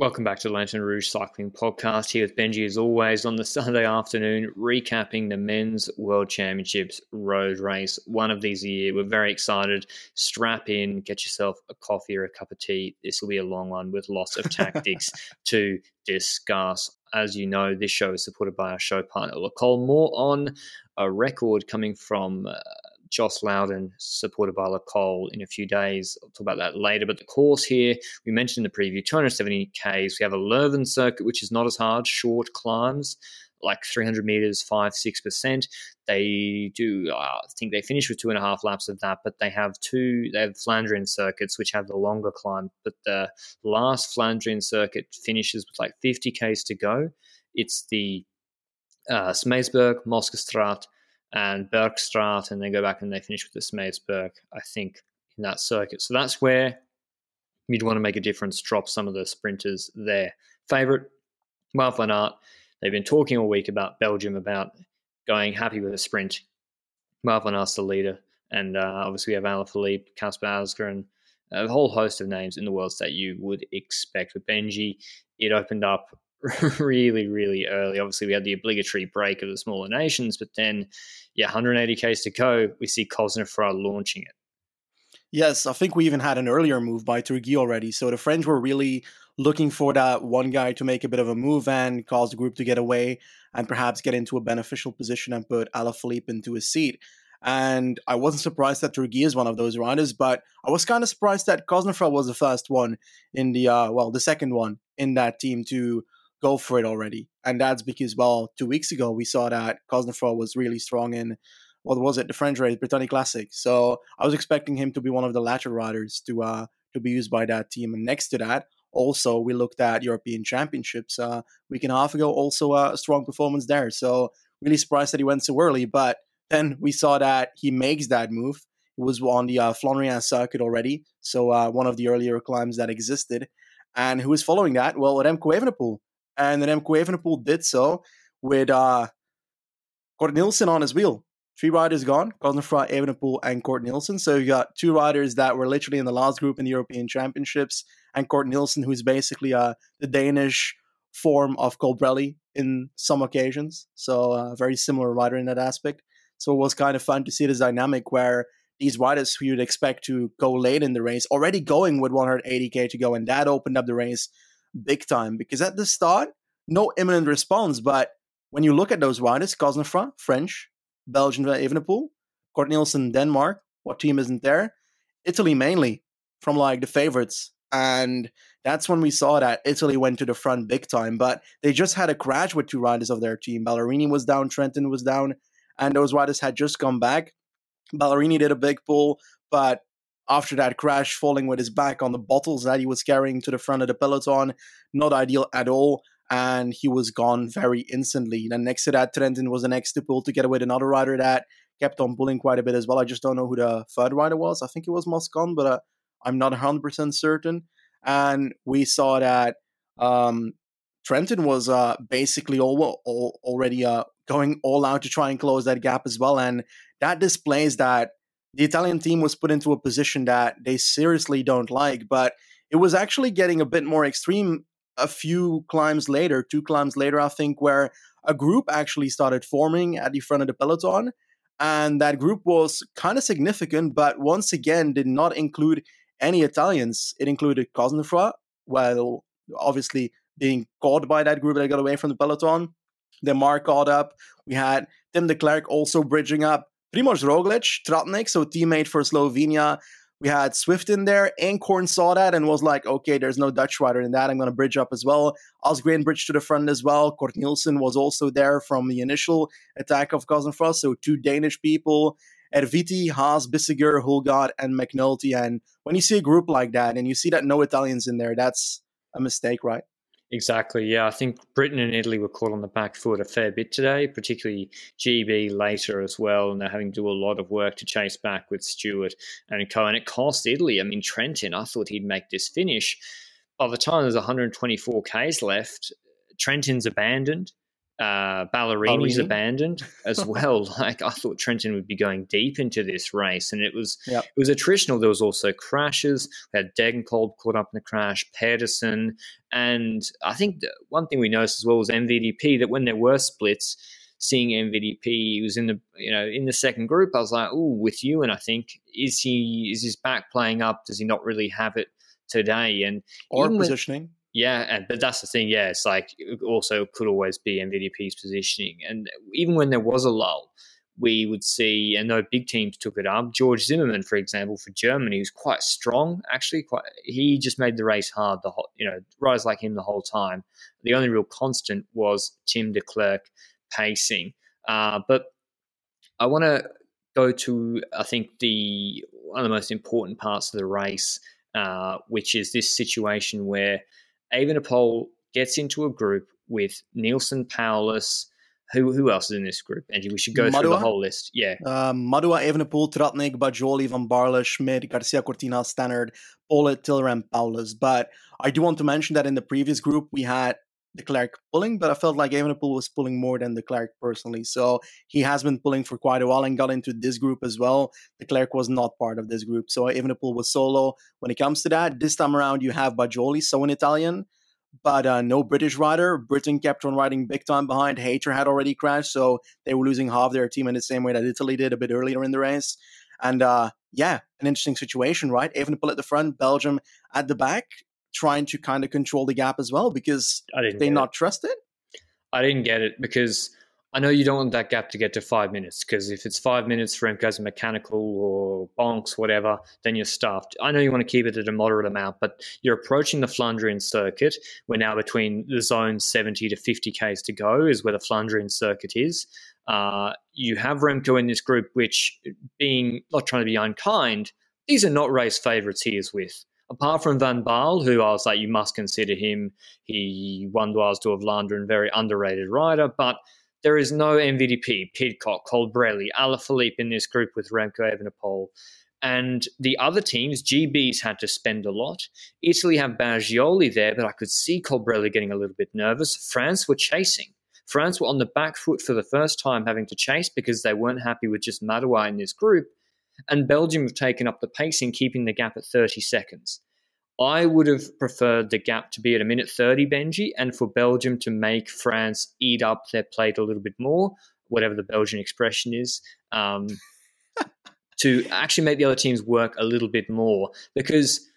Welcome back to the Lanterne Rouge Cycling Podcast. Here with Benji, as always, on the Sunday afternoon, recapping the Men's World Championships road race. One of these a year. We're very excited. Strap in, get yourself a coffee or a cup of tea. This will be a long one with lots of tactics to discuss. As you know, this show is supported by our show partner, Le Col. More on a record coming from. Uh, Joss Lowden, supported by Le Col in a few days. I'll talk about that later. But the course here, we mentioned in the preview, 270 Ks. We have a Leuven circuit, which is not as hard, short climbs, like 300 meters, 5 6%. They do, uh, I think they finish with two and a half laps of that, but they have two, they have Flandrian circuits, which have the longer climb. But the last Flandrian circuit finishes with like 50 Ks to go. It's the uh, Moskestraat, and Bergstraat, and then go back and they finish with the Smeysberg, I think, in that circuit. So that's where you'd want to make a difference, drop some of the sprinters there. Favorite, Wout van Aert. They've been talking all week about Belgium, about going happy with a sprint. Wout van Aert's the leader. And uh, obviously we have Alaphilippe, Kasper Asgreen, a whole host of names in the world that you would expect. With Benji, it opened up really, really early. Obviously, we had the obligatory break of the smaller nations, but then, yeah, 180 Ks to go, we see Cosnefroy launching it. Yes, I think we even had an earlier move by Turgis already. So the French were really looking for that one guy to make a bit of a move and cause the group to get away and perhaps get into a beneficial position and put Alaphilippe into a seat. And I wasn't surprised that Turgis is one of those riders, but I was kind of surprised that Cosnefroy was the first one in the, uh, well, the second one in that team to go for it already. And that's because, well, two weeks ago we saw that Cosnefroy was really strong in what was it, the French race, Brittany Classic. So I was expecting him to be one of the latter riders to uh to be used by that team. And next to that, also we looked at European Championships uh week and a half ago, also a strong performance there. So really surprised that he went so early, but then we saw that he makes that move. It was on the uh, Flandrian circuit already, so uh, one of the earlier climbs that existed. And who is following that? Well, Remco Evenepoel and then Remco Evenepoel did so with uh, Cort Nielsen on his wheel. Three riders gone, Cosnefroy, Evenepoel, and Cort Nielsen. So you got two riders that were literally in the last group in the European Championships, and Cort Nielsen, who's basically uh, the Danish form of Colbrelli in some occasions. So a uh, very similar rider in that aspect. So it was kind of fun to see this dynamic where these riders who you'd expect to go late in the race already going with 180k to go, and that opened up the race big time because at the start, no imminent response. But when you look at those riders, Cosnefroy, French, Belgian Evenepoel, Cort Nielsen, Denmark, what team isn't there? Italy mainly from like the favorites. And that's when we saw that Italy went to the front big time. But they just had a crash with two riders of their team. Ballerini was down, Trentin was down, and those riders had just come back. Ballerini did a big pull, but after that crash, falling with his back on the bottles that he was carrying to the front of the peloton. Not ideal at all. And he was gone very instantly. Then next to that, Trentin was the next to pull together with another rider that kept on pulling quite a bit as well. I just don't know who the third rider was. I think it was Moscon, but uh, I'm not 100% certain. And we saw that um, Trentin was uh, basically all, all, already uh, going all out to try and close that gap as well. And that displays that the Italian team was put into a position that they seriously don't like, but it was actually getting a bit more extreme a few climbs later, two climbs later, I think, where a group actually started forming at the front of the peloton. And that group was kind of significant, but once again did not include any Italians. It included Cosnefroy, well, obviously being caught by that group that got away from the peloton. Then Mark caught up. We had Tim de Klerk also bridging up. Primoz Roglic, Tratnik, so teammate for Slovenia. We had Swift in there. Eenkhoorn saw that and was like, okay, there's no Dutch rider in that. I'm going to bridge up as well. Asgreen bridged to the front as well. Cort Nielsen was also there from the initial attack of Cosnefroy. So two Danish people. Erviti, Haas, Bissegger, Hulgaard, and McNulty. And when you see a group like that and you see that no Italians in there, that's a mistake, right? Exactly. Yeah, I think Britain and Italy were caught on the back foot a fair bit today, particularly GB later as well, and they're having to do a lot of work to chase back with Stewart and Co. And it cost Italy. I mean, Trentin, I thought he'd make this finish. By the time there's 124 Ks left, Trentin's abandoned. Uh, Ballerini's Ballerini. abandoned as well. like I thought Trentin would be going deep into this race, and it was yep. it was attritional. There was also crashes. We had Degenkolb caught up in the crash, Pedersen, and I think one thing we noticed as well was MVDP that when there were splits, seeing MVDP he was in the you know in the second group, I was like, oh, with you, and I think is he is his back playing up? Does he not really have it today? And or positioning. With, yeah, and but that's the thing. Yeah, it's like it also could always be MVDP's positioning, and even when there was a lull, we would see, and no big teams took it up. George Zimmermann, for example, for Germany, was quite strong. Actually, quite he just made the race hard. The whole, you know, riders like him the whole time. The only real constant was Tim de Klerk pacing. Uh, but I want to go to I think the one of the most important parts of the race, uh, which is this situation where Evenepoel gets into a group with Nielsen, Powless. Who who else is in this group? And we should go Madouas, through the whole list. Yeah. Uh, Madouas, Evenepoel, Tratnik, Bagioli, Van Baarle, Schmidt, Garcia Cortina, Stannard, Politt, Tiller, and Powless. But I do want to mention that in the previous group, we had de Klerk pulling, but I felt like Evenepoel was pulling more than the Klerk personally. So he has been pulling for quite a while and got into this group as well. The Klerk was not part of this group. So Evenepoel was solo when it comes to that. This time around, you have Bagioli, so in Italian, but uh, no British rider. Britain kept on riding big time behind. Hayter had already crashed, so they were losing half their team in the same way that Italy did a bit earlier in the race. And uh, yeah, an interesting situation, right? Evenepoel at the front, Belgium at the back trying to kind of control the gap as well because they're not it. trust it? I didn't get it because I know you don't want that gap to get to five minutes because if it's five minutes for Remco's mechanical or bonks, whatever, then you're stuffed. I know you want to keep it at a moderate amount, but you're approaching the Flandrian circuit. We're now between the zone 70 to 50 Ks to go, is where the Flandrian circuit is. Uh, you have Remco in this group, which, being not trying to be unkind, these are not race favourites he is with apart from Van Baarle, who I was like, you must consider him. He won Dwars of Vlaanderen, very underrated rider, but there is no MVDP, Pidcock, Colbrelli, Alaphilippe in this group with Remco Evenepoel. And the other teams, GB's had to spend a lot. Italy have Bagioli there, but I could see Colbrelli getting a little bit nervous. France were chasing. France were on the back foot for the first time, having to chase because they weren't happy with just Madouas in this group and Belgium have taken up the pacing, keeping the gap at 30 seconds. I would have preferred the gap to be at a minute 30, Benji, and for Belgium to make France eat up their plate a little bit more, whatever the Belgian expression is, um, to actually make the other teams work a little bit more. Because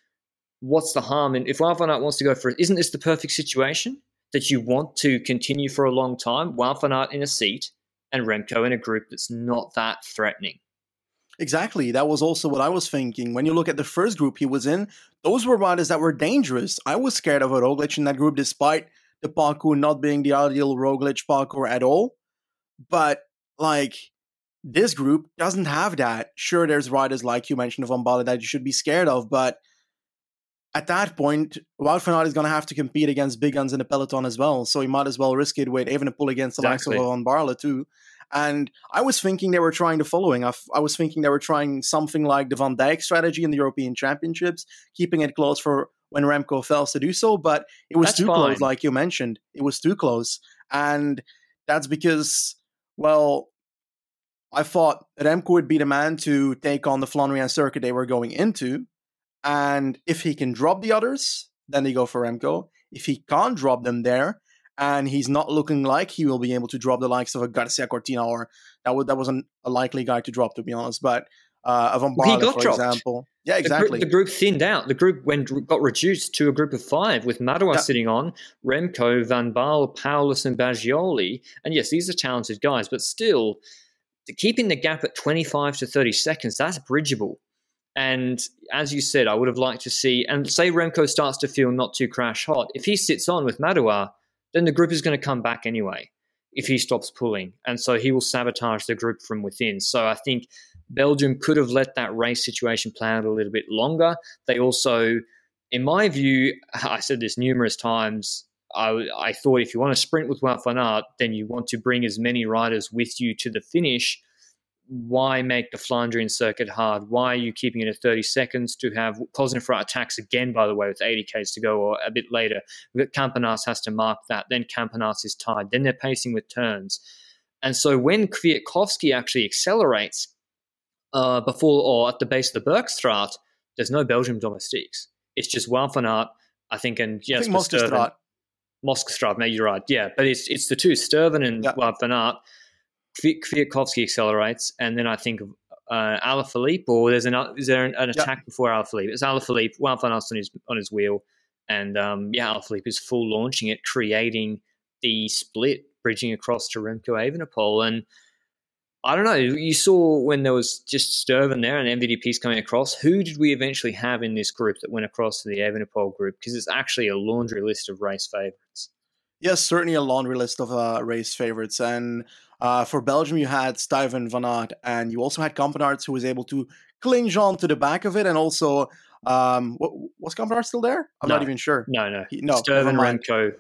what's the harm? And if Aert wants to go for it, isn't this the perfect situation that you want to continue for a long time? Aert in a seat and Remco in a group that's not that threatening. Exactly. That was also what I was thinking. When you look at the first group he was in, those were riders that were dangerous. I was scared of a Roglic in that group, despite the parcours not being the ideal Roglic parcours at all. But like this group doesn't have that. Sure, there's riders like you mentioned of Van Baarle that you should be scared of, but at that point, Wout van Aert is going to have to compete against big guns in the peloton as well. So he might as well risk it with even a pull against the exactly. likes of Van Baarle too. And I was thinking they were trying the following. I, f- I was thinking they were trying something like the Van Dijk strategy in the European Championships, keeping it close for when Remco fails to do so. But it was that's too fine. close, like you mentioned. It was too close. And that's because, well, I thought Remco would be the man to take on the Flandrian circuit they were going into. And if he can drop the others, then they go for Remco. If he can't drop them there, and he's not looking like he will be able to drop the likes of a Garcia Cortina or that was that wasn't a likely guy to drop to be honest. But uh, Van Baarle, for dropped. example, yeah, exactly. The group, the group, thinned out. The group went got reduced to a group of five with yeah. sitting on Remco, Van Baarle, Powless, and Bagioli. And yes, these are talented guys, but still, keeping the gap at twenty five to thirty seconds that's bridgeable. And as you said, I would have liked to see, and say Remco starts to feel not too crash hot. If he sits on with Madouas, then the group is going to come back anyway if he stops pulling. And so he will sabotage the group from within. So I think Belgium could have let that race situation play out a little bit longer. They also, in my view, I said this numerous times. I, I thought if you want to sprint with Wout van Aert, then you want to bring as many riders with you to the finish why make the Flandrian circuit hard? Why are you keeping it at 30 seconds to have Cosnefroy attacks again, by the way, with 80 Ks to go or a bit later? Campenaerts has to mark that. Then Campenaerts is tied. Then they're pacing with turns. And so when Kwiatkowski actually accelerates uh, before or at the base of the Bergstraat, there's no Belgium domestiques. It's just Wout I think, and yes, Moskestraat. Moskestraat, maybe you're right. Yeah, but it's it's the two, Stuyven and yeah. Wout van Aert Kwiatkowski accelerates, and then I think of uh, Alaphilippe, or there's an is there an, an attack yep. before Alaphilippe? It's Alaphilippe, Wout van Aert on his on his wheel, and um, yeah, Alaphilippe is full launching it, creating the split, bridging across to Remco Evenepoel, and I don't know. You saw when there was just Stuyven there and MVDP's coming across. Who did we eventually have in this group that went across to the Evenepoel group? Because it's actually a laundry list of race favorites. Yes, certainly a laundry list of uh, race favorites. And uh, for Belgium, you had Stuyven Van Aert, and you also had Campenaerts, who was able to cling on to the back of it, and also um, what, was Campenaerts still there? I'm no. not even sure. No, no, he, no. Stuyven Remco.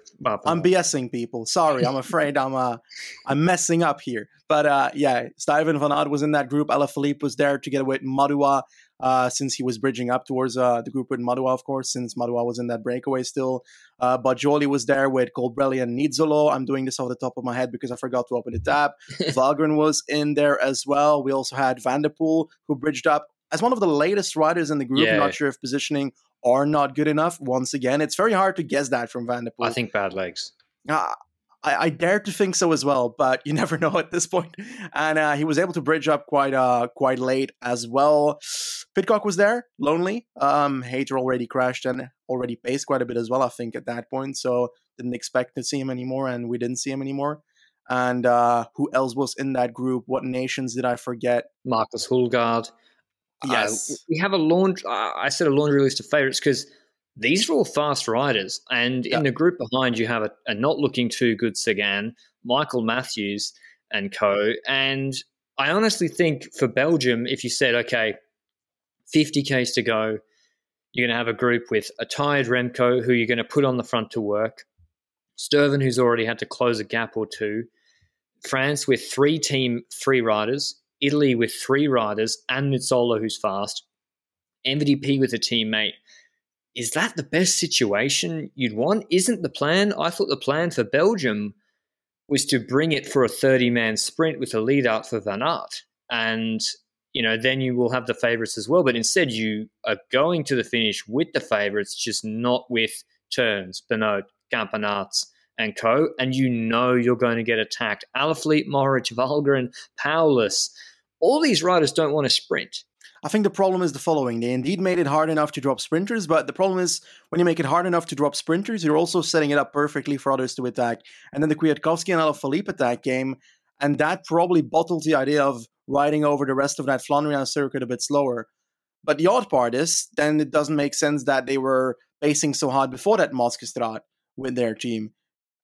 I'm BSing people. Sorry, I'm afraid I'm uh, I'm messing up here. But uh, yeah, Stuyven Van Aert was in that group. Alaphilippe was there together with Madouas uh, since he was bridging up towards uh, the group with Madouas, of course, since Madouas was in that breakaway still. Uh, Bagioli was there with Colbrelli and Nizzolo. I'm doing this off the top of my head because I forgot to open the tab. Valgren was in there as well. We also had Van der Poel, who bridged up as one of the latest riders in the group. Yeah. Not sure if positioning are not good enough. Once again, it's very hard to guess that from Van der Poel. I think bad legs. Uh, I, I, dare to think so as well, but you never know at this point. And uh, he was able to bridge up quite uh quite late as well. Pidcock was there, lonely. Um, Hayter already crashed and already paced quite a bit as well. I think at that point, so didn't expect to see him anymore, and we didn't see him anymore. And uh, who else was in that group? What nations did I forget? Marcus Hulgaard. Yes, uh, we have a laundry. I said a laundry list of favorites because these are all fast riders. And in the group behind, you have a, a, not looking too good Sagan, Michael Matthews, and co. And I honestly think for Belgium, if you said, okay, 50 Ks to go, you're going to have a group with a tired Remco who you're going to put on the front to work, Stuyven, who's already had to close a gap or two, France with three team, three riders, Italy with three riders, and Nizzolo, who's fast, MVDP with a teammate is that the best situation you'd want? Isn't the plan? I thought the plan for Belgium was to bring it for a 30 man sprint with a lead out for Van Aert. And, you know, then you will have the favourites as well. But instead, you are going to the finish with the favourites, just not with turns, Benoot, Campenaerts, and co. And you know you're going to get attacked. Alaphilippe, Mohoric, Valgren, Powless. All these riders don't want to sprint. I think the problem is the following. They indeed made it hard enough to drop sprinters, but the problem is when you make it hard enough to drop sprinters, you're also setting it up perfectly for others to attack. And then the Kwiatkowski and Alaphilippe attack game, and that probably bottled the idea of riding over the rest of that Flandrian circuit a bit slower. But the odd part is, then it doesn't make sense that they were pacing so hard before that Moskestraat with their team.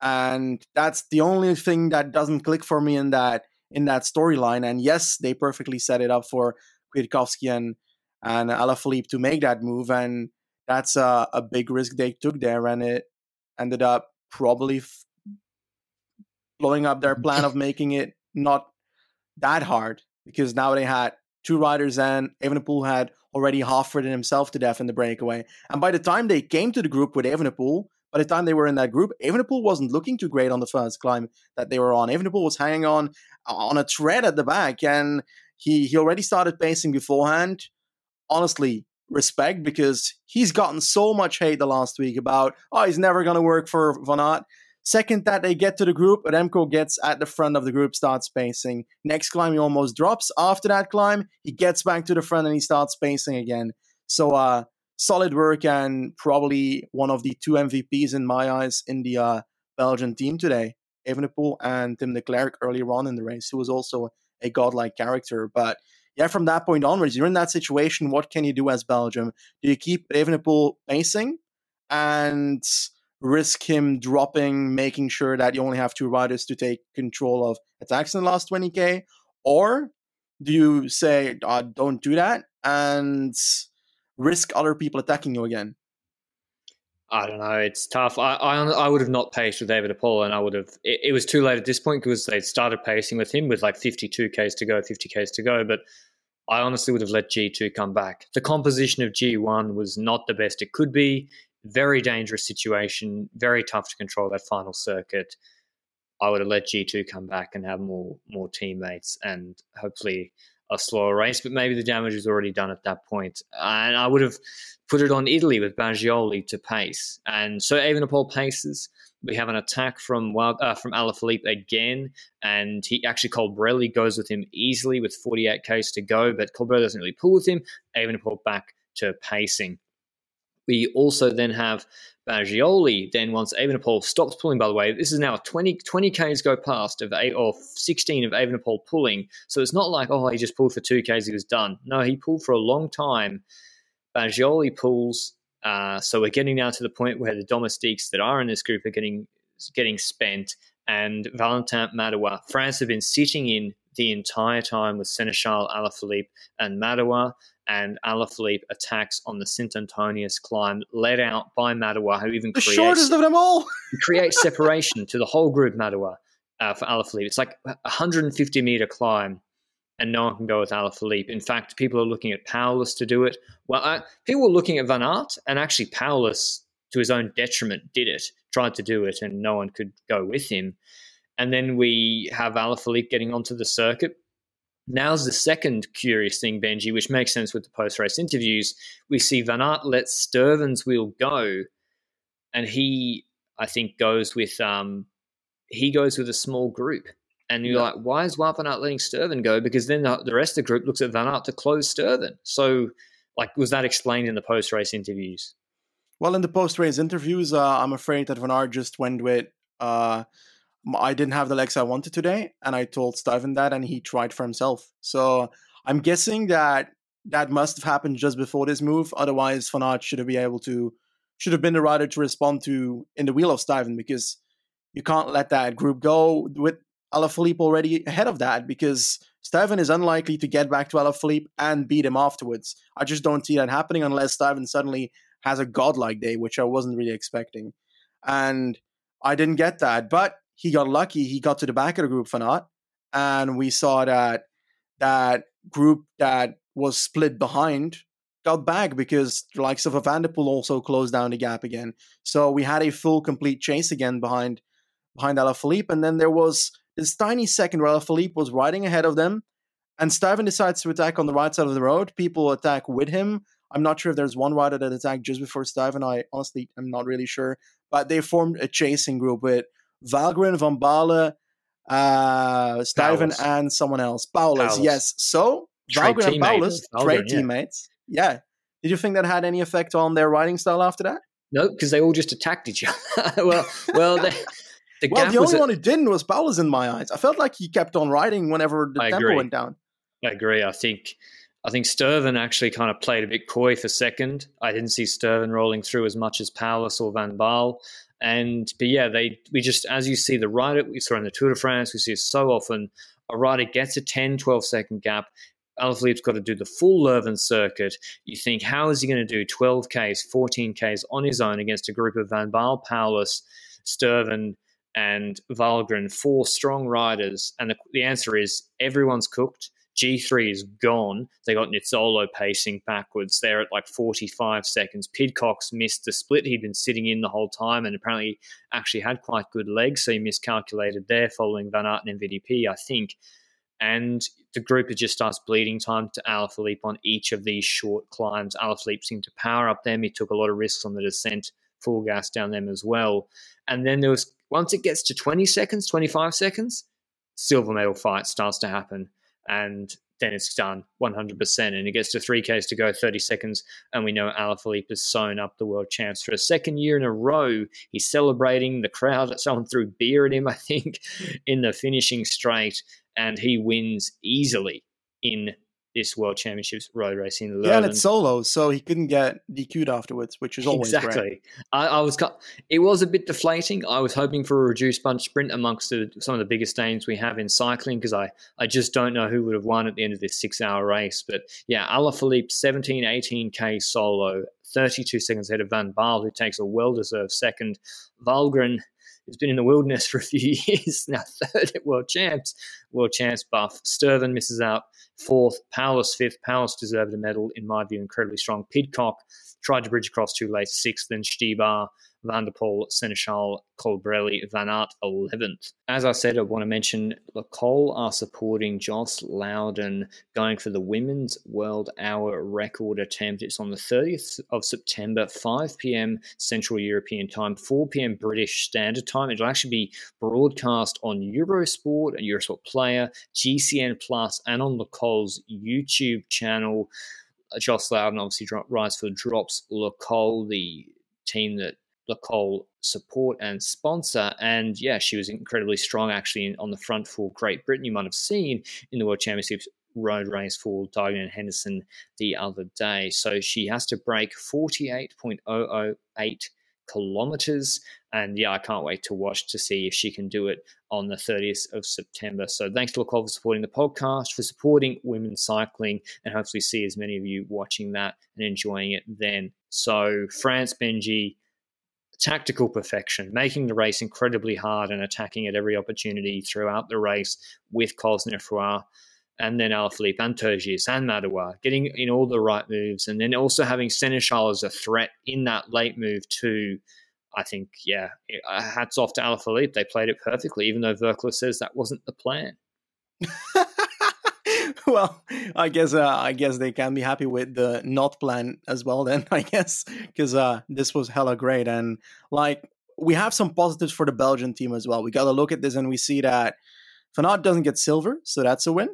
And that's the only thing that doesn't click for me in that in that storyline. And yes, they perfectly set it up for Kwiatkowski and and Alaphilippe to make that move, and that's a, a big risk they took there, and it ended up probably f- blowing up their plan of making it not that hard because now they had two riders and Evenepoel had already half ridden himself to death in the breakaway. And by the time they came to the group with Evenepoel, by the time they were in that group, Evenepoel wasn't looking too great on the first climb that they were on. Evenepoel was hanging on on a thread at the back, and he he already started pacing beforehand. Honestly, respect because he's gotten so much hate the last week about oh he's never gonna work for Van Aert. Second that they get to the group, Remco gets at the front of the group, starts pacing. Next climb he almost drops. After that climb, he gets back to the front and he starts pacing again. So uh solid work and probably one of the two MVPs in my eyes in the uh, Belgian team today. Evenepoel and Tim de earlier on in the race, who was also a godlike character. But yeah, from that point onwards, you're in that situation. What can you do as Belgium? Do you keep Evenepoel pacing and risk him dropping, making sure that you only have two riders to take control of attacks in the last 20k? Or Do you say uh, don't do that and risk other people attacking you again? I don't know. It's tough. I, I, I would have not paced with David Apollo, and I would have. It, it was too late at this point because they started pacing with him with like 52 Ks to go, 50 Ks to go. But I honestly would have let G2 come back. The composition of G1 was not the best it could be. Very dangerous situation. Very tough to control that final circuit. I would have let G2 come back and have more more teammates and hopefully a slower race, but maybe the damage was already done at that point. And I would have put it on Italy with Bagioli to pace. And so Evenepoel paces. We have an attack from uh, from Alaphilippe again, and he actually Colbrelli goes with him easily with 48 k's to go, but Colbrelli doesn't really pull with him. Evenepoel back to pacing. We also then have Bagioli. Then once Evenepoel stops pulling, by the way, this is now 20, 20 Ks go past of eight or 16 of Evenepoel pulling. So it's not like, oh, he just pulled for two Ks, he was done. No, he pulled for a long time. Bagioli pulls. Uh, so we're getting now to the point where the domestiques that are in this group are getting getting spent. And Valentin Madouas, France have been sitting in the entire time with Seneschal Alaphilippe and Madouas and Alaphilippe attacks on the St. Antonius climb, led out by Madouas, who even the creates, shortest of them all. creates separation to the whole group, Madouas, uh, for Alaphilippe. It's like a 150 meter climb, and no one can go with Alaphilippe. In fact, people are looking at Powless to do it. Well, uh, people were looking at Van Aert, and actually Powless, to his own detriment, did it, tried to do it, and no one could go with him. And then we have Alaphilippe getting onto the circuit, Now's the second curious thing, Benji, which makes sense with the post race interviews. We see Van Aert let Stuyven's wheel go, and he, I think, goes with um, he goes with a small group. And you're yeah. like, why is Wout Van Aert letting Stuyven go? Because then the, the rest of the group looks at Van Aert to close Stuyven. So, like, was that explained in the post race interviews? Well, in the post race interviews, uh, I'm afraid that Van Aert just went with. Uh, I didn't have the legs I wanted today, and I told Stuyven that, and he tried for himself. So I'm guessing that that must have happened just before this move. Otherwise, Van Aert should have been able to should have been the rider to respond to in the wheel of Stuyven because you can't let that group go with Alaphilippe already ahead of that because Stuyven is unlikely to get back to Alaphilippe and beat him afterwards. I just don't see that happening unless Stuyven suddenly has a godlike day, which I wasn't really expecting. And I didn't get that. But he got lucky. He got to the back of the group for not, and we saw that that group that was split behind got back because the likes of a Van der Poel also closed down the gap again. So we had a full, complete chase again behind behind Alaphilippe, and then there was this tiny second where Alaphilippe was riding ahead of them, and Stuyven decides to attack on the right side of the road. People attack with him. I'm not sure if there's one rider that attacked just before Stuyven. I honestly am not really sure, but they formed a chasing group with Valgren, Van Baarle, uh, Stuyven, and someone else. Powless, yes. So Valgren and Powless, great yeah. teammates. Yeah. Did you think that had any effect on their riding style after that? No, because they all just attacked each other. well, well, they, the well, the only a- one who didn't was Powless in my eyes. I felt like he kept on riding whenever the I tempo agree. went down. I agree. I think I think Stuyven actually kind of played a bit coy for second. I didn't see Stuyven rolling through as much as Powless or Van Baarle. And but yeah, they we just as you see the rider we saw in the Tour de France, we see it so often. A rider gets a 10, 12 second gap. Alaphilippe's got to do the full Leuven circuit. You think, how is he going to do 12Ks, 14Ks on his own against a group of Van Baarle, Powless, Stuyven, and Valgren, four strong riders? And the, the answer is everyone's cooked. G3 is gone. They got Nizzolo pacing backwards. They're at like 45 seconds. Pidcock's missed the split. He'd been sitting in the whole time and apparently actually had quite good legs, so he miscalculated there following Van Aert and MVDP, I think. And the group just starts bleeding time to Alaphilippe on each of these short climbs. Alaphilippe seemed to power up them. He took a lot of risks on the descent, full gas down them as well. And then there was, once it gets to 20 seconds, 25 seconds, silver medal fight starts to happen and then it's done 100%. And it gets to 3Ks to go, 30 seconds. And we know Alaphilippe has sewn up the world champs for a second year in a row. He's celebrating. The crowd, someone threw beer at him, I think, in the finishing straight. And he wins easily in this World Championships road racing. Yeah, and it's solo, so he couldn't get DQ'd afterwards, which is always exactly. Great. I, I, was, it was a bit deflating. I was hoping for a reduced bunch sprint amongst the, some of the biggest names we have in cycling because I, I just don't know who would have won at the end of this six-hour race. But yeah, Alaphilippe 17, 18k solo, 32 seconds ahead of Van Baarle, who takes a well-deserved second. Valgren who's been in the wilderness for a few years, now third at World Champs, World Champs buff. Stuyven misses out fourth, Powless fifth. Powless deserved a medal, in my view, incredibly strong. Pidcock tried to bridge across too late, sixth, then Stybar Van der Poel, Seneschal, Colbrelli, Van Aert 11th. As I said, I want to mention Le Col are supporting Joss Lowden going for the women's world hour record attempt. It's on the 30th of September, 5 p.m. Central European time, 4 p.m. British Standard Time. It'll actually be broadcast on Eurosport and Eurosport Player, GCN Plus, and on Le Col's YouTube channel. Joss Lowden obviously rides for drops Le Col, the team that Le Col support and sponsor. And yeah, she was incredibly strong actually on the front for Great Britain. You might have seen in the World Championships road race for Diane Henderson the other day. So she has to break 48.008 kilometers. And yeah, I can't wait to watch to see if she can do it on the 30th of September. So thanks to Le for supporting the podcast, for supporting women's cycling, and hopefully see as many of you watching that and enjoying it then. So France Benji tactical perfection, making the race incredibly hard and attacking at every opportunity throughout the race with Cosnefroy and then Alaphilippe and Turgis and Madouas, getting in all the right moves, and then also having Seneschal as a threat in that late move too. I think, yeah, uh, hats off to Alaphilippe. They played it perfectly, even though Voeckler says that wasn't the plan. well, I guess uh, I guess they can be happy with the not plan as well. Then I guess because uh, this was hella great, and like we have some positives for the Belgian team as well. We got to look at this and we see that Van Aert doesn't get silver, so that's a win.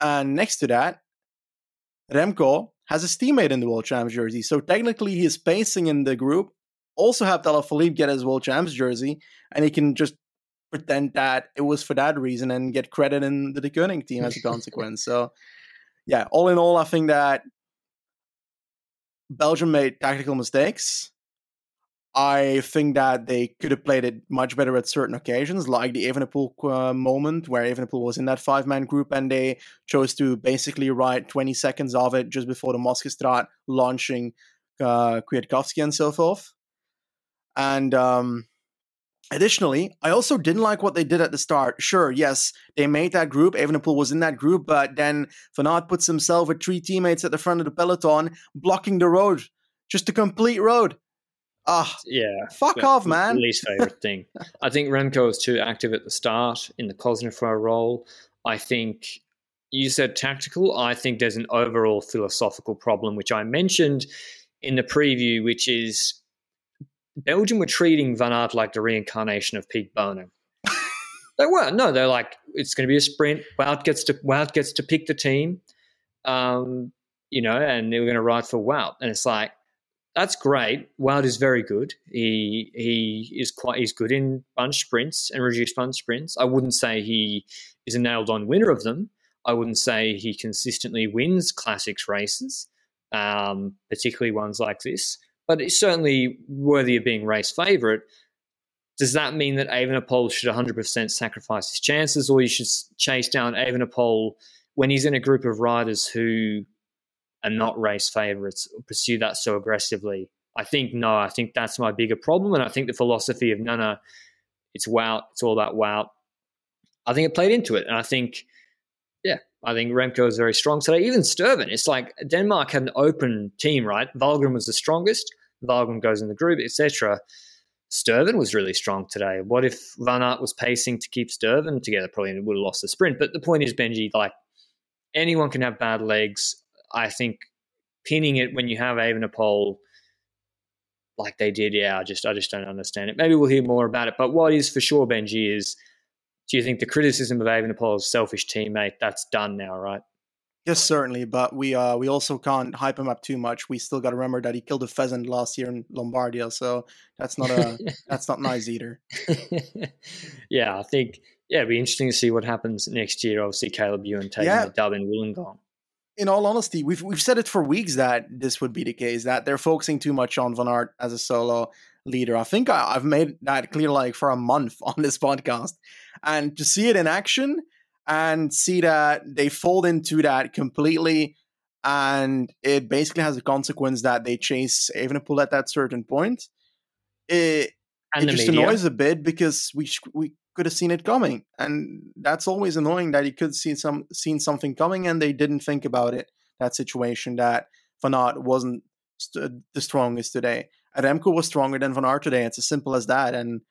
And next to that, Remco has his teammate in the World Champs jersey, so technically his pacing in the group also helped Alaphilippe get his World Champs jersey, and he can just pretend that it was for that reason and get credit in the Deceuninck team as a consequence. so, yeah, all in all, I think that Belgium made tactical mistakes. I think that they could have played it much better at certain occasions, like the Evenepoel uh, moment where Evenepoel was in that five man group and they chose to basically ride 20 seconds of it just before the Moskestraat launching uh, Kwiatkowski and so forth. And um, Additionally, I also didn't like what they did at the start. Sure, yes, they made that group. Evenepoel was in that group, but then Van Aert puts himself with three teammates at the front of the peloton, blocking the road. Just a complete road. Ah, yeah. Fuck off, man. Least favorite thing. I think Remco was too active at the start in the Cosnefroy role. I think you said tactical. I think there's an overall philosophical problem, which I mentioned in the preview, which is Belgium were treating Van Aert like the reincarnation of Pete Bono. they weren't. No, they're like, it's going to be a sprint. Wout gets to Wout gets to pick the team, um, you know, and they were going to ride for Wout. And it's like, that's great. Wout is very good. He he is quite he's good in bunch sprints and reduced bunch sprints. I wouldn't say he is a nailed on winner of them. I wouldn't say he consistently wins classics races, um, particularly ones like this but it's certainly worthy of being race favourite. Does that mean that Evenepoel should 100% sacrifice his chances, or you should chase down Evenepoel when he's in a group of riders who are not race favourites, or pursue that so aggressively? I think no. I think that's my bigger problem, and I think the philosophy of no, no, it's Wout. It's all about wow. I think it played into it, and I think yeah, I think Remco is very strong today. Even Stuyven, it's like Denmark had an open team, right? Valgren was the strongest. Valgren goes in the group, etc. Stuyven was really strong today. What if Van Aert was pacing to keep Stuyven together? Probably would have lost the sprint. But the point is, Benji, like anyone can have bad legs. I think pinning it when you have Evenepoel like they did, yeah, I just I just don't understand it. Maybe we'll hear more about it. But what is for sure, Benji, is do you think the criticism of Evenepoel's selfish teammate that's done now, right? Yes, certainly, but we uh we also can't hype him up too much. We still got to remember that he killed a pheasant last year in Lombardia, so that's not a that's not nice either. yeah, I think yeah, it'd be interesting to see what happens next year. Obviously, Caleb Ewan taking yeah. the dub in Wollongong. in all honesty, we've we've said it for weeks that this would be the case. That they're focusing too much on Van Aert as a solo leader. I think I, have made that clear like for a month on this podcast, and to see it in action and see that they fold into that completely, and it basically has a consequence that they chase Evenepoel at that certain point. It and it just media. annoys a bit because we we could have seen it coming, and that's always annoying that you could see some seen something coming and they didn't think about it. That situation that Van Aert wasn't st- the strongest today. Remco was stronger than Van Aert today. It's as simple as that. And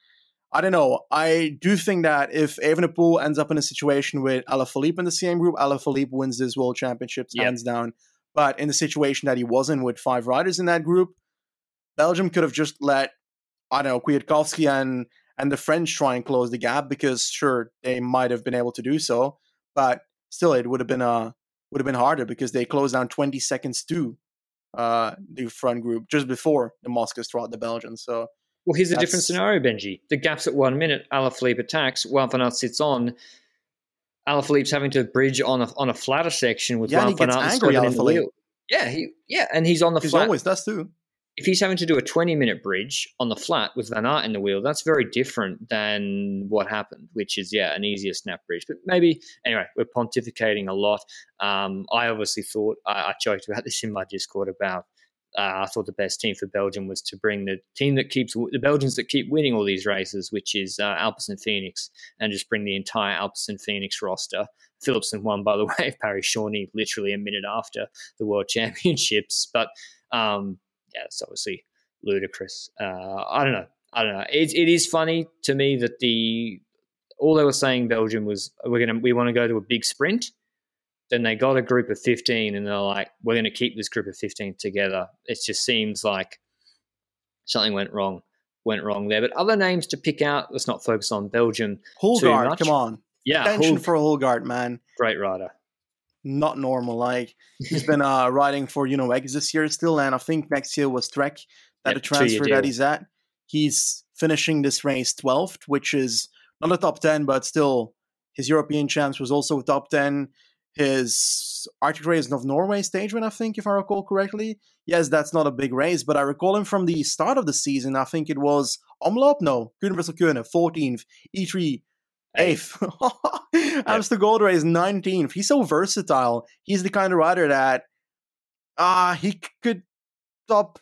I don't know. I do think that if Evenepoel ends up in a situation with Alaphilippe in the same group, Alaphilippe wins this World Championships yep. hands down. But in the situation that he was in with five riders in that group, Belgium could have just let I don't know Kwiatkowski and and the French try and close the gap because sure they might have been able to do so, but still it would have been a uh, would have been harder because they closed down 20 seconds to uh, the front group just before the Moscows throughout the Belgians. So well, here's a different scenario, Benji. The gaps at one minute, Alaphilippe attacks, while Van Aert sits on. Alaphilippe's having to bridge on a on a flatter section with yeah, Wout Van Aert in the wheel. Yeah, he yeah, and he's on the he's flat. always does too if he's having to do a 20 minute bridge on the flat with Van Aert in the wheel, that's very different than what happened, which is, yeah, an easier snap bridge. But maybe, anyway, we're pontificating a lot. Um, I obviously thought, I, I, joked about this in my Discord about. Uh, I thought the best team for Belgium was to bring the team that keeps the Belgians that keep winning all these races, which is uh, Alpecin-Fenix, and just bring the entire Alpecin Fenix roster. Philipsen won, by the way, Paris-Chauny literally a minute after the World Championships. But um, yeah, it's obviously ludicrous. Uh, I don't know. I don't know. It, it is funny to me that the all they were saying Belgium was we're gonna we want to go to a big sprint. Then they got a group of fifteen, and they're like, we're going to keep this group of fifteen together. It just seems like something went wrong. Went wrong there. But other names to pick out. Let's not focus on Belgium. Hulgaard, come on. Yeah, attention Hul- for Hulgaard, man. Great rider not normal. Like he's been uh, riding for Uno-X this year still, and I think next year was Trek that yep, the transfer that he's at. He's finishing this race 12th, which is not a top 10, but still his European champs was also top 10. His Arctic Race of Norway stage win, I think, if I recall correctly. Yes, that's not a big race, but I recall him from the start of the season. I think it was Omloop, no, Universal Kuurne, 14th, E3 eighth. Amstel Gold Race 19th. He's so versatile. He's the kind of rider that uh he could top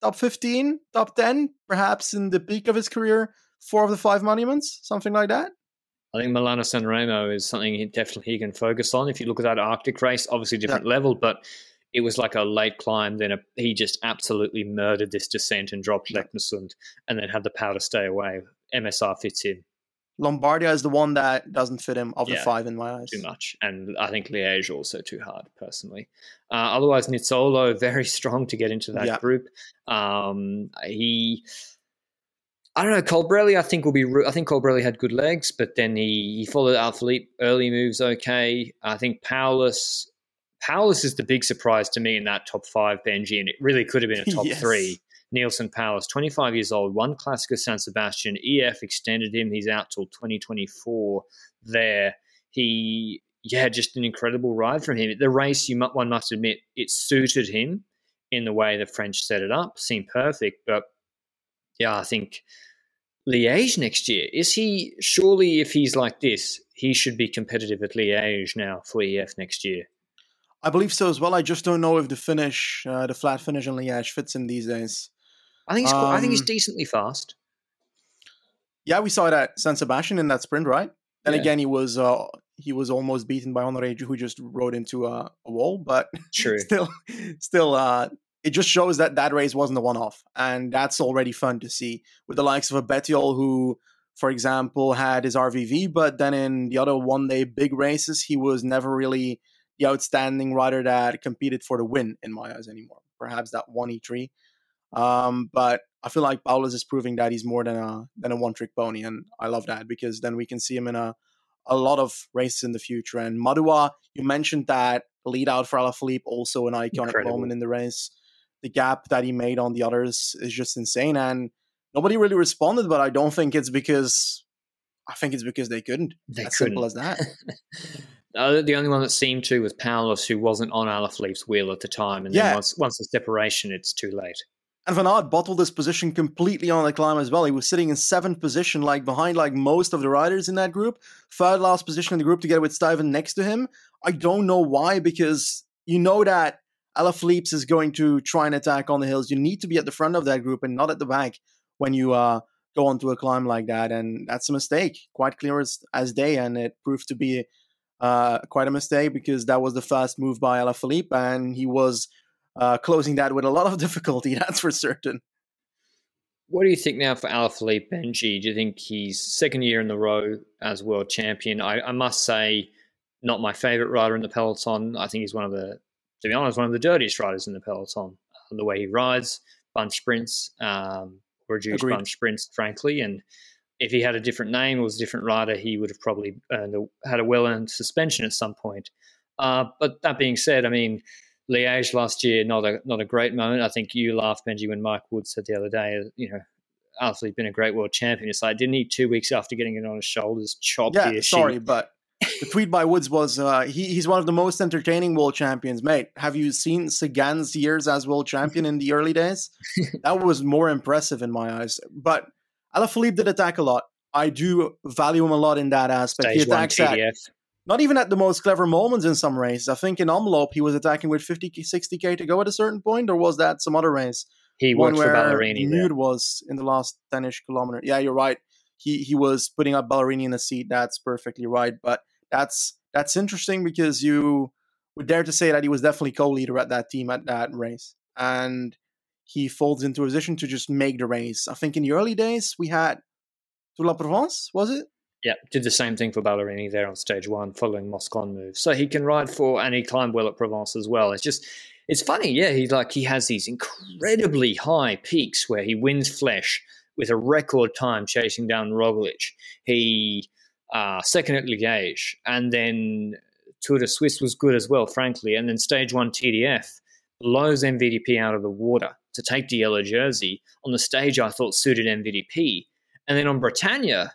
top 15, top 10, perhaps in the peak of his career, four of the five monuments, something like that. I think Milano San Remo is something he definitely he can focus on. If you look at that Arctic race, obviously different yeah. level, but it was like a late climb. Then a, he just absolutely murdered this descent and dropped yeah. Leknessund, and then had the power to stay away. MSR fits in. Lombardia is the one that doesn't fit him of yeah, the five in my eyes. Too much. And I think Liège also too hard, personally. Uh, otherwise, Nizzolo, very strong to get into that yeah. group. Um, he. I don't know. Colbrelli, I think will be. I think Colbrelli had good legs, but then he he followed Alaphilippe. Early moves okay. I think Powless. Powless is the big surprise to me in that top five, Benji, and it really could have been a top yes. three. Neilson Powless, 25 years old, won Classic of San Sebastian. EF extended him. He's out till 2024 there. He, yeah, just an incredible ride from him. The race, you one must admit, it suited him in the way the French set it up. Seemed perfect. But yeah, I think Liège next year, is he, surely if he's like this, he should be competitive at Liège now for EF next year. I believe so as well. I just don't know if the finish, uh, the flat finish in Liège fits in these days. I think he's. Um, I think he's um, decently fast. Yeah, we saw it at San Sebastian in that sprint, right? And yeah. again, he was uh, he was almost beaten by Honore, who just rode into a, a wall. But True. still, still, uh, it just shows that that race wasn't a one-off, and that's already fun to see with the likes of a Bettiol, who, for example, had his RVV, but then in the other one-day big races, he was never really the outstanding rider that competed for the win in my eyes anymore. Perhaps that one E3 um, but I feel like Powless is proving that he's more than a than a one trick pony, and I love that because then we can see him in a a lot of races in the future. And Madouas, you mentioned that lead out for Alaphilippe, also an iconic Incredible. moment in the race. The gap that he made on the others is just insane, and nobody really responded. But I don't think it's because I think it's because they couldn't. They as couldn't. simple as that. Uh, the only one that seemed to was Powless, who wasn't on Alaphilippe's wheel at the time. And Yeah. then once, once the separation, it's too late. And Van Aert bottled his position completely on the climb as well. He was sitting in seventh position, like behind like most of the riders in that group. Third last position in the group together with Stuyven next to him. I don't know why, because you know that Alaphilippe is going to try and attack on the hills. You need to be at the front of that group and not at the back when you uh, go onto a climb like that. And that's a mistake, quite clear as, as day. And it proved to be uh, quite a mistake because that was the first move by Alaphilippe, and he was uh, closing that with a lot of difficulty. That's for certain. What do you think now for Alaphilippe Benji? Do you think he's second year in the row as world champion? I, I must say, not my favorite rider in the peloton. I think he's one of the, to be honest, one of the dirtiest riders in the peloton. The way he rides, bunch sprints, um, reduced Agreed. bunch sprints, frankly. And if he had a different name or was a different rider, he would have probably earned a, had a well-earned suspension at some point. Uh, but that being said, I mean, Liège last year, not a not a great moment. I think you laughed, Benji, when Mike Wood said the other day, you know, Alaphilippe been a great world champion. It's like, didn't he two weeks after getting it on his shoulders chop Yeah, sorry, but the tweet by Woods was uh, he, he's one of the most entertaining world champions, mate. Have you seen Sagan's years as world champion in the early days? that was more impressive in my eyes. But Alaphilippe did attack a lot. I do value him a lot in that aspect. Stage he one attacks at TDF. Not even at the most clever moments in some races. I think in Omloop he was attacking with 50, 60k to go at a certain point, or was that some other race? He one worked for Ballerini. Nude was in the last 10ish kilometer. Yeah, you're right. He he was putting up Ballerini in the seat. That's perfectly right. But that's that's interesting because you would dare to say that he was definitely co-leader at that team at that race, and he folds into a position to just make the race. I think in the early days we had Tour La Provence, was it? Yeah, did the same thing for Ballerini there on stage one, following Moscon move. So he can ride for, and he climbed well at Provence as well. It's just, it's funny, yeah. He like he has these incredibly high peaks where he wins Flèche with a record time chasing down Roglic. He uh, second at Liège, and then Tour de Suisse was good as well, frankly. And then stage one TDF blows MVDP out of the water to take the yellow jersey on the stage. I thought suited MVDP, and then on Bretagne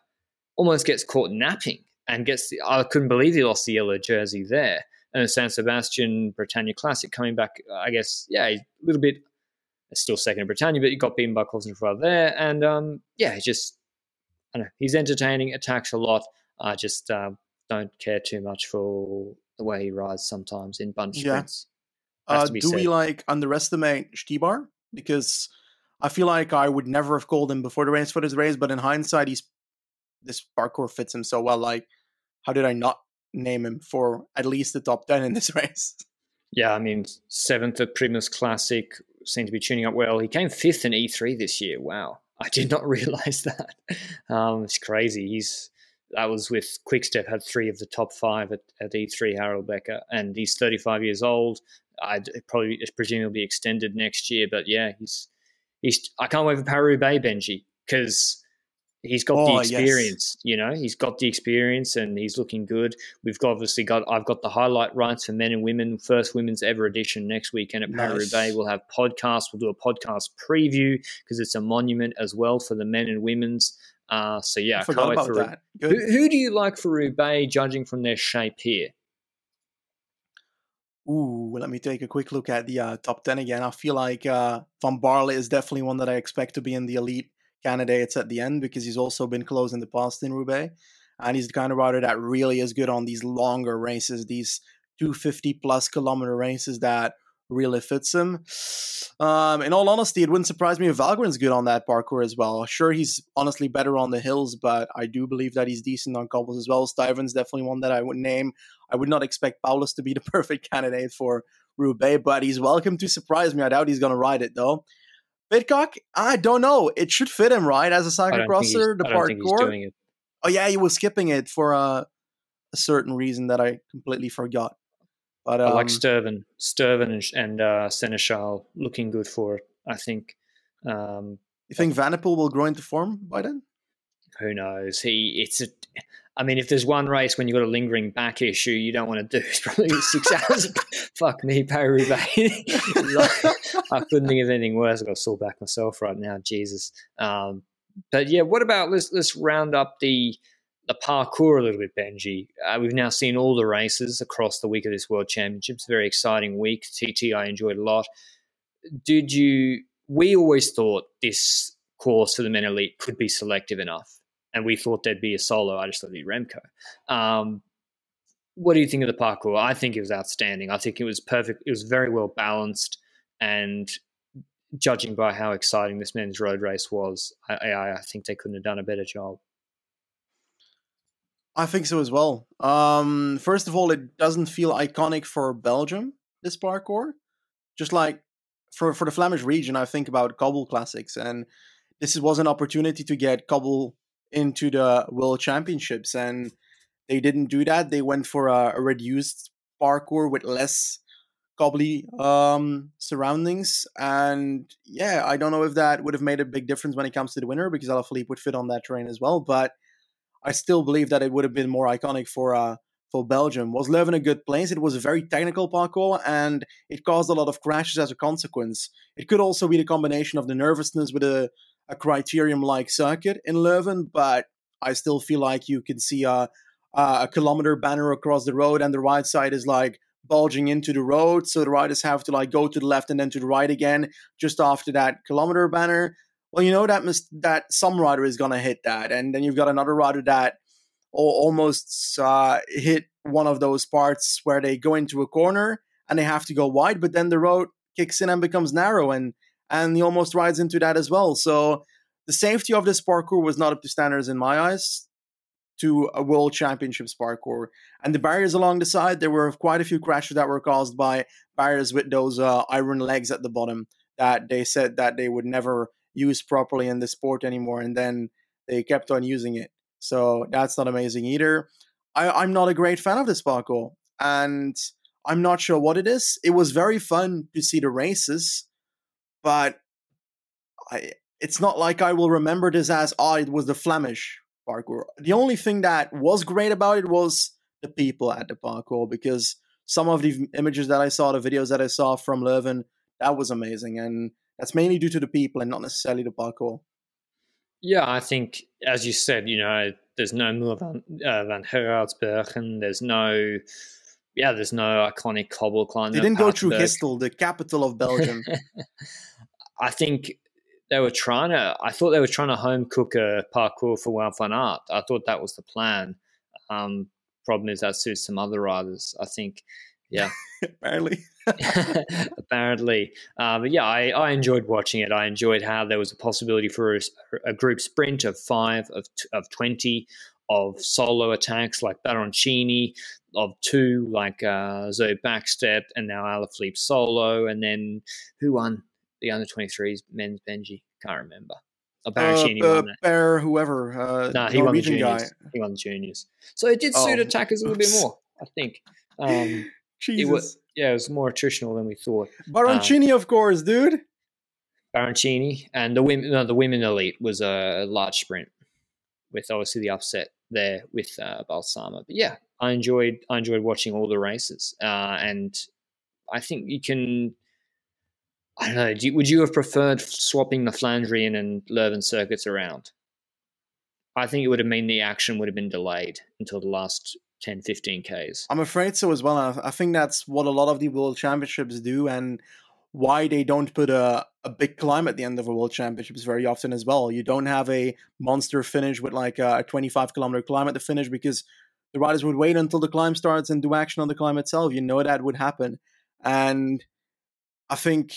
almost gets caught napping and gets the, I couldn't believe he lost the yellow jersey there. And San Sebastian, Bretagne Classic coming back, I guess, yeah, a little bit, still second in Bretagne, but he got beaten by Cosnefroy there. And um, yeah, he just, I don't know, he's entertaining, attacks a lot. I just uh, don't care too much for the way he rides sometimes in bunch Yeah. sprints. Uh, do we said. like underestimate Stybar? Because I feel like I would never have called him before the race for this race, but in hindsight, he's this parcours fits him so well. Like, how did I not name him for at least the top ten in this race? Yeah, I mean, seventh at Primus Classic, seemed to be tuning up well. He came fifth in E3 this year. Wow. I did not realize that. Um, it's crazy. He's that was with Quickstep had three of the top five at, at E3 Harelbeke, and he's 35 years old. I'd probably presumably extended next year, but yeah, he's he's. I can't wait for Paris Bay Benji because he's got Oh, the yes. experience. You know, he's got the experience, and he's looking good. We've got, obviously got I've got the highlight rights for men and women, first women's ever edition next weekend at Paris Nice. Bay. We'll have podcasts. We'll do a podcast preview because it's a monument as well for the men and women's. Uh, so yeah, I forgot about for that. who, who do you like for Roubaix, judging from their shape here? Ooh, let me take a quick look at the uh, top 10 again. I feel like uh, Van Baarle is definitely one that I expect to be in the elite candidates at the end because he's also been close in the past in Roubaix. And he's the kind of rider that really is good on these longer races, these 250 plus kilometer races that really fits him. Um, in all honesty, it wouldn't surprise me if Valgren's good on that parcours as well. Sure, he's honestly better on the hills, but I do believe that he's decent on cobbles as well. Stuyven's definitely one that I would name. I would not expect Powless to be the perfect candidate for Roubaix, but he's welcome to surprise me. I doubt he's going to ride it though. Pidcock, I don't know. It should fit him, right? As a he's, cyclocrosser, the I don't think he's parkour. Oh yeah, he was skipping it for a, a certain reason that I completely forgot. But um, I like Stuyven, Stuyven and, and uh, Sénéchal looking good for it. I think. Um, you think Van der Poel will grow into form by then? who knows? He, it's a. I mean, if there's one race when you've got a lingering back issue you don't want to do, it's probably six hours. Fuck me, Paris I couldn't think of anything worse. I've got a sore back myself right now. Jesus. Um, but yeah, what about let's let's round up the the parcours a little bit, Benji. Uh, we've now seen all the races across the week of this World Championships. Very exciting week. TT, I enjoyed a lot. Did you? We always thought this course for the men elite could be selective enough, and we thought there'd be a solo. I just thought it'd be Remco. Um, what do you think of the parcours? I think it was outstanding. I think it was perfect. It was very well balanced, and judging by how exciting this men's road race was, I, I, I think they couldn't have done a better job. I think so as well. Um, first of all, it doesn't feel iconic for Belgium, this parcours, Just like for, for the Flemish region, I think about Cobble Classics, and this was an opportunity to get Cobble into the World Championships, and they didn't do that. They went for a, a reduced parcours with less cobbly um, surroundings, and yeah, I don't know if that would have made a big difference when it comes to the winner because Alaphilippe would fit on that terrain as well, but I still believe that it would have been more iconic for uh, for Belgium. Was Leuven a good place? It was a very technical parcours and it caused a lot of crashes as a consequence. It could also be the combination of the nervousness with a, a criterium like circuit in Leuven, but I still feel like you can see a, a kilometer banner across the road and the right side is like bulging into the road. So the riders have to like go to the left and then to the right again just after that kilometer banner well, you know that mis- that some rider is gonna hit that, and then you've got another rider that almost uh, hit one of those parts where they go into a corner and they have to go wide, but then the road kicks in and becomes narrow, and and he almost rides into that as well. So the safety of this parcours was not up to standards in my eyes to a world championships parcours. And the barriers along the side, there were quite a few crashes that were caused by barriers with those uh, iron legs at the bottom that they said that they would never use properly in the sport anymore, and then they kept on using it. So that's not amazing either. I, am not a great fan of this parcours, and I'm not sure what it is. It was very fun to see the races, but I, it's not like I will remember this as oh, it was the Flemish parcours. The only thing that was great about it was the people at the parcours because some of the images that I saw, the videos that I saw from Leuven, that was amazing. And that's mainly due to the people and not necessarily the parcours. Yeah, I think, as you said, you know, there's no Muur van, uh, van. There's no, yeah, there's no iconic cobble climb. They didn't go through Gistel, the capital of Belgium. I think they were trying to, I thought they were trying to home cook a parcours for Wout van Aert. I thought that was the plan. Um, problem is that suits some other riders. I think, yeah. Apparently. apparently. Uh, but yeah, I, I, enjoyed watching it. I enjoyed how there was a possibility for a, a group sprint of five, of, of 20, of solo attacks like Baroncini, of two like uh, Zoe Bäckstedt, and now Alaphilippe solo. And then who won the under 23s men's Benji? Can't remember. Oh, Baroncini uh, won Bear, whoever. Uh, nah, he won the juniors. Guy. He won the juniors. So it did suit oh, attackers a little bit more, I think. Um, Jesus. It was, yeah, it was more attritional than we thought. Baroncini, um, of course, dude. Baroncini and the women, no, the women elite was a large sprint with obviously the upset there with uh, Balsamo. But yeah, I enjoyed I enjoyed watching all the races, uh, and I think you can. I don't know. You, would you have preferred swapping the Flandrian and Leuven circuits around? I think it would have mean the action would have been delayed until the last 10, 15 Ks. I'm afraid so as well. I think that's what a lot of the World Championships do and why they don't put a, a big climb at the end of a World Championships very often as well. You don't have a monster finish with like a 25 kilometer climb at the finish because the riders would wait until the climb starts and do action on the climb itself. You know that would happen. And I think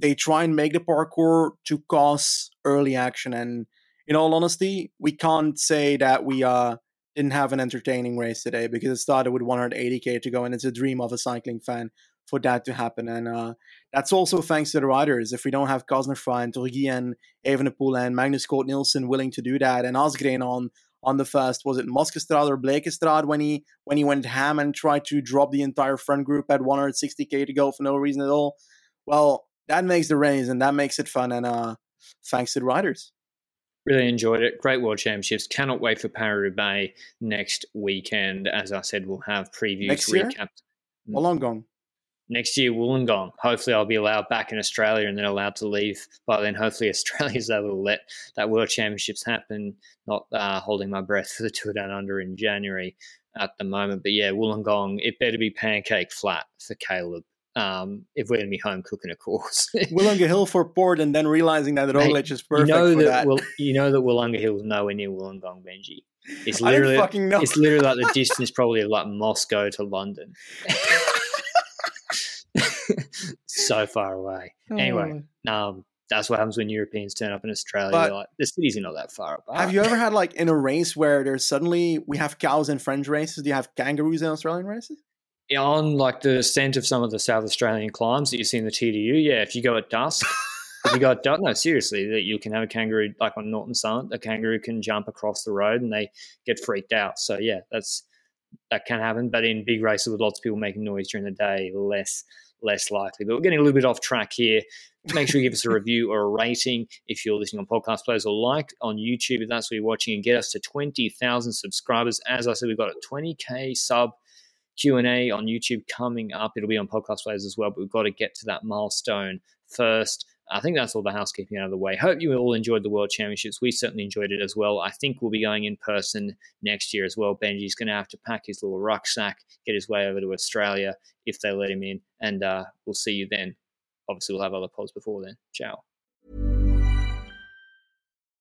they try and make the parcours to cause early action. And in all honesty, we can't say that we uh, didn't have an entertaining race today because it started with 180k to go, and it's a dream of a cycling fan for that to happen. And uh, that's also thanks to the riders. If we don't have Cosnefroy and Turgis and Evenepoel and Magnus Cort Nielsen willing to do that, and Asgreen on on the first was it Moskestraat or Bleekestrade when he when he went ham and tried to drop the entire front group at 160k to go for no reason at all. Well, that makes the race and that makes it fun. And uh, thanks to the riders. Really enjoyed it. Great World Championships. Cannot wait for Paris Bay next weekend. As I said, we'll have previews, next year? recaps. Well, long gone. next year Wollongong. Hopefully, I'll be allowed back in Australia and then allowed to leave by then. Hopefully, Australia's able to let that World Championships happen. Not uh, holding my breath for the Tour Down Under in January at the moment. But yeah, Wollongong, it better be pancake flat for Caleb. Um, if we're going to be home cooking, of course. Willunga Hill for Porte, and then realizing that Roglic is perfect you know for that, that. Will, you know that Willunga Hill is nowhere near Wollongong, Benji. It's literally, fucking know. it's literally like the distance probably of like Moscow to London. so far away. Anyway, um, that's what happens when Europeans turn up in Australia. But- like, the cities are not that far apart. Have you ever had like in a race where there's suddenly we have cows in French races? Do you have kangaroos in Australian races? On like the ascent of some of the South Australian climbs that you see in the TDU? Yeah, if you go at dusk, if you go at dusk, no, seriously, that you can have a kangaroo like on Norton Summit. A kangaroo can jump across the road and they get freaked out. So yeah, that's that can happen. But in big races with lots of people making noise during the day, less less likely. But we're getting a little bit off track here. Make sure you give us a review or a rating if you're listening on podcast players or like on YouTube if that's what you're watching and get us to 20,000 subscribers. As I said, we've got a 20k sub Q&A on YouTube coming up. It'll be on podcast players as well, but we've got to get to that milestone first. I think that's all the housekeeping out of the way. Hope you all enjoyed the World Championships. We certainly enjoyed it as well. I think we'll be going in person next year as well. Benji's going to have to pack his little rucksack, get his way over to Australia if they let him in, and uh, we'll see you then. Obviously, we'll have other pods before then. Ciao.